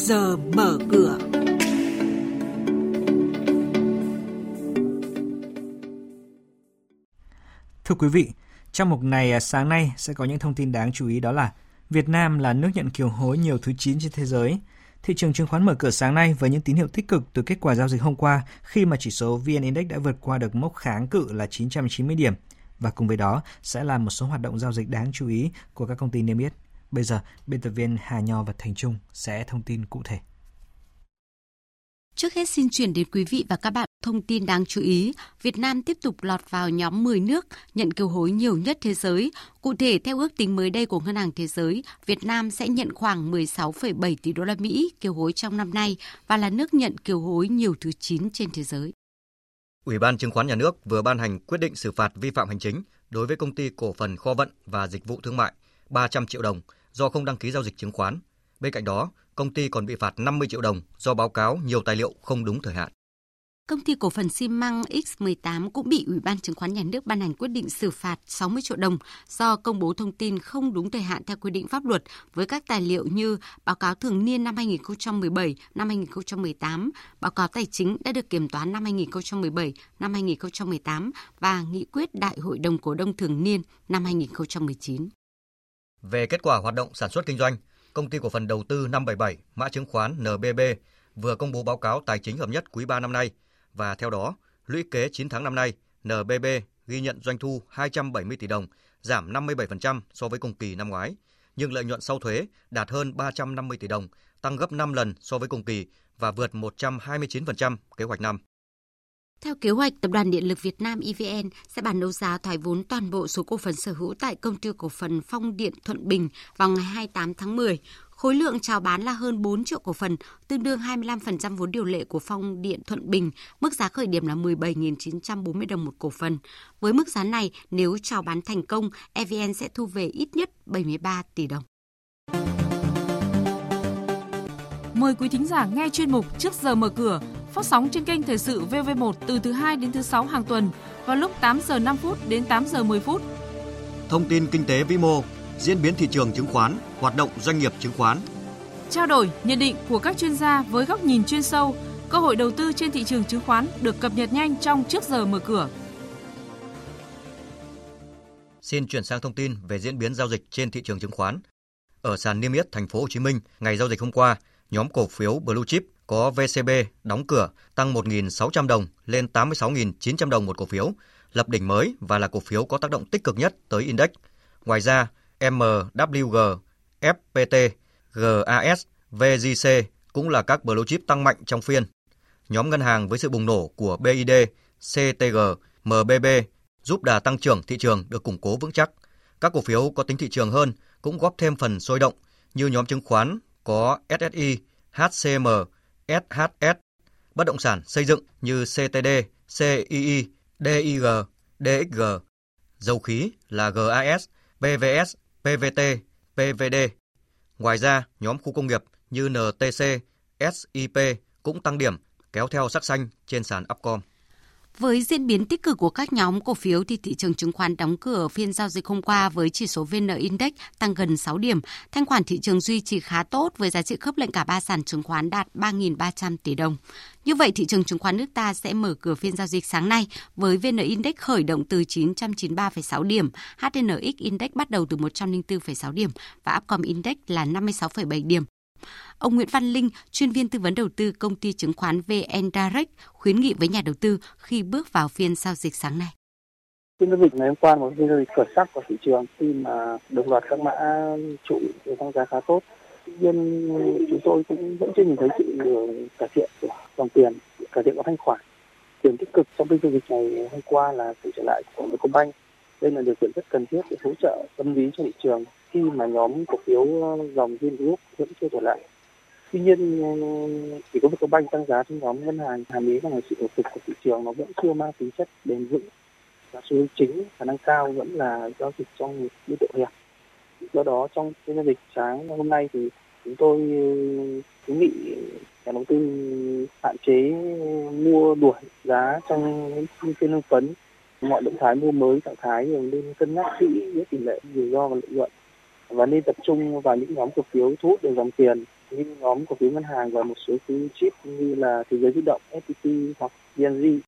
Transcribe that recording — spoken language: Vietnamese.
giờ mở cửa. Thưa quý vị, trong mục này à, sáng nay sẽ có những thông tin đáng chú ý đó là Việt Nam là nước nhận kiều hối nhiều thứ 9 trên thế giới. Thị trường chứng khoán mở cửa sáng nay với những tín hiệu tích cực từ kết quả giao dịch hôm qua khi mà chỉ số VN Index đã vượt qua được mốc kháng cự là 990 điểm. Và cùng với đó sẽ là một số hoạt động giao dịch đáng chú ý của các công ty niêm yết. Bây giờ, biên tập viên Hà Nho và Thành Trung sẽ thông tin cụ thể. Trước hết xin chuyển đến quý vị và các bạn thông tin đáng chú ý. Việt Nam tiếp tục lọt vào nhóm 10 nước nhận kiều hối nhiều nhất thế giới. Cụ thể, theo ước tính mới đây của Ngân hàng Thế giới, Việt Nam sẽ nhận khoảng 16,7 tỷ đô la Mỹ kiều hối trong năm nay và là nước nhận kiều hối nhiều thứ 9 trên thế giới. Ủy ban Chứng khoán Nhà nước vừa ban hành quyết định xử phạt vi phạm hành chính đối với công ty cổ phần kho vận và dịch vụ thương mại 300 triệu đồng do không đăng ký giao dịch chứng khoán. Bên cạnh đó, công ty còn bị phạt 50 triệu đồng do báo cáo nhiều tài liệu không đúng thời hạn. Công ty cổ phần xi măng X18 cũng bị Ủy ban Chứng khoán Nhà nước ban hành quyết định xử phạt 60 triệu đồng do công bố thông tin không đúng thời hạn theo quy định pháp luật với các tài liệu như báo cáo thường niên năm 2017, năm 2018, báo cáo tài chính đã được kiểm toán năm 2017, năm 2018 và nghị quyết Đại hội đồng cổ đông thường niên năm 2019. Về kết quả hoạt động sản xuất kinh doanh, công ty cổ phần đầu tư 577, mã chứng khoán NBB vừa công bố báo cáo tài chính hợp nhất quý 3 năm nay và theo đó, lũy kế 9 tháng năm nay, NBB ghi nhận doanh thu 270 tỷ đồng, giảm 57% so với cùng kỳ năm ngoái, nhưng lợi nhuận sau thuế đạt hơn 350 tỷ đồng, tăng gấp 5 lần so với cùng kỳ và vượt 129% kế hoạch năm. Theo kế hoạch, Tập đoàn Điện lực Việt Nam EVN sẽ bán đấu giá thoái vốn toàn bộ số cổ phần sở hữu tại công ty cổ phần Phong Điện Thuận Bình vào ngày 28 tháng 10. Khối lượng chào bán là hơn 4 triệu cổ phần, tương đương 25% vốn điều lệ của Phong Điện Thuận Bình, mức giá khởi điểm là 17.940 đồng một cổ phần. Với mức giá này, nếu chào bán thành công, EVN sẽ thu về ít nhất 73 tỷ đồng. Mời quý thính giả nghe chuyên mục Trước giờ mở cửa phát sóng trên kênh Thời sự VV1 từ thứ 2 đến thứ 6 hàng tuần vào lúc 8 giờ 5 phút đến 8 giờ 10 phút. Thông tin kinh tế vĩ mô, diễn biến thị trường chứng khoán, hoạt động doanh nghiệp chứng khoán. Trao đổi, nhận định của các chuyên gia với góc nhìn chuyên sâu, cơ hội đầu tư trên thị trường chứng khoán được cập nhật nhanh trong Trước giờ mở cửa. Xin chuyển sang thông tin về diễn biến giao dịch trên thị trường chứng khoán. Ở sàn niêm yết thành phố Hồ Chí Minh, ngày giao dịch hôm qua, nhóm cổ phiếu Blue Chip có VCB đóng cửa tăng 1.600 đồng lên 86.900 đồng một cổ phiếu, lập đỉnh mới và là cổ phiếu có tác động tích cực nhất tới index. Ngoài ra, MWG, FPT, GAS, VGC cũng là các blue chip tăng mạnh trong phiên. Nhóm ngân hàng với sự bùng nổ của BID, CTG, MBB giúp đà tăng trưởng thị trường được củng cố vững chắc. Các cổ phiếu có tính thị trường hơn cũng góp thêm phần sôi động như nhóm chứng khoán có SSI, HCM, SHS, bất động sản xây dựng như CTD, CII, DIG, DXG, dầu khí là GAS, PVS, PVT, PVD. Ngoài ra, nhóm khu công nghiệp như NTC, SIP cũng tăng điểm kéo theo sắc xanh trên sàn Upcom. Với diễn biến tích cực của các nhóm cổ phiếu thì thị trường chứng khoán đóng cửa phiên giao dịch hôm qua với chỉ số VN Index tăng gần 6 điểm. Thanh khoản thị trường duy trì khá tốt với giá trị khớp lệnh cả ba sàn chứng khoán đạt 3.300 tỷ đồng. Như vậy, thị trường chứng khoán nước ta sẽ mở cửa phiên giao dịch sáng nay với VN Index khởi động từ 993,6 điểm, HNX Index bắt đầu từ 104,6 điểm và Upcom Index là 56,7 điểm. Ông Nguyễn Văn Linh, chuyên viên tư vấn đầu tư công ty chứng khoán VN Direct, khuyến nghị với nhà đầu tư khi bước vào phiên giao dịch sáng nay. Phiên giao dịch ngày hôm qua một phiên giao dịch khởi sắc của thị trường khi mà đồng loạt các mã trụ tăng giá khá tốt. Tuy nhiên chúng tôi cũng vẫn chưa nhìn thấy sự cải thiện của dòng tiền, cải thiện của thanh khoản. Điểm tích cực trong phiên giao dịch này hôm qua là sự trở lại của Vietcombank. Đây là điều kiện rất cần thiết để hỗ trợ tâm lý cho thị trường khi mà nhóm cổ phiếu ờ, dòng Vingroup vẫn chưa trở lại tuy nhiên ừ, chỉ có Vietcombank tăng giá trong nhóm ngân hàng hàm ý rằng là sự ổn định của thị trường nó vẫn chưa mang tính chất bền vững. Và xu hướng chính, khả năng cao vẫn là giao dịch trong một biên độ hẹp. Do đó, trong phiên giao dịch sáng hôm nay thì chúng tôi ừ, khuyến nghị nhà đầu tư hạn chế mua đuổi giá trong những phiên hưng phấn. Mọi động thái mua mới, trạng thái đều nên cân nhắc kỹ giữa tỷ lệ rủi ro và lợi nhuận. Và nên tập trung vào những nhóm cổ phiếu thu hút được dòng tiền như nhóm cổ phiếu ngân hàng và một số phiếu chip như là thế giới di động, FPT hoặc VNG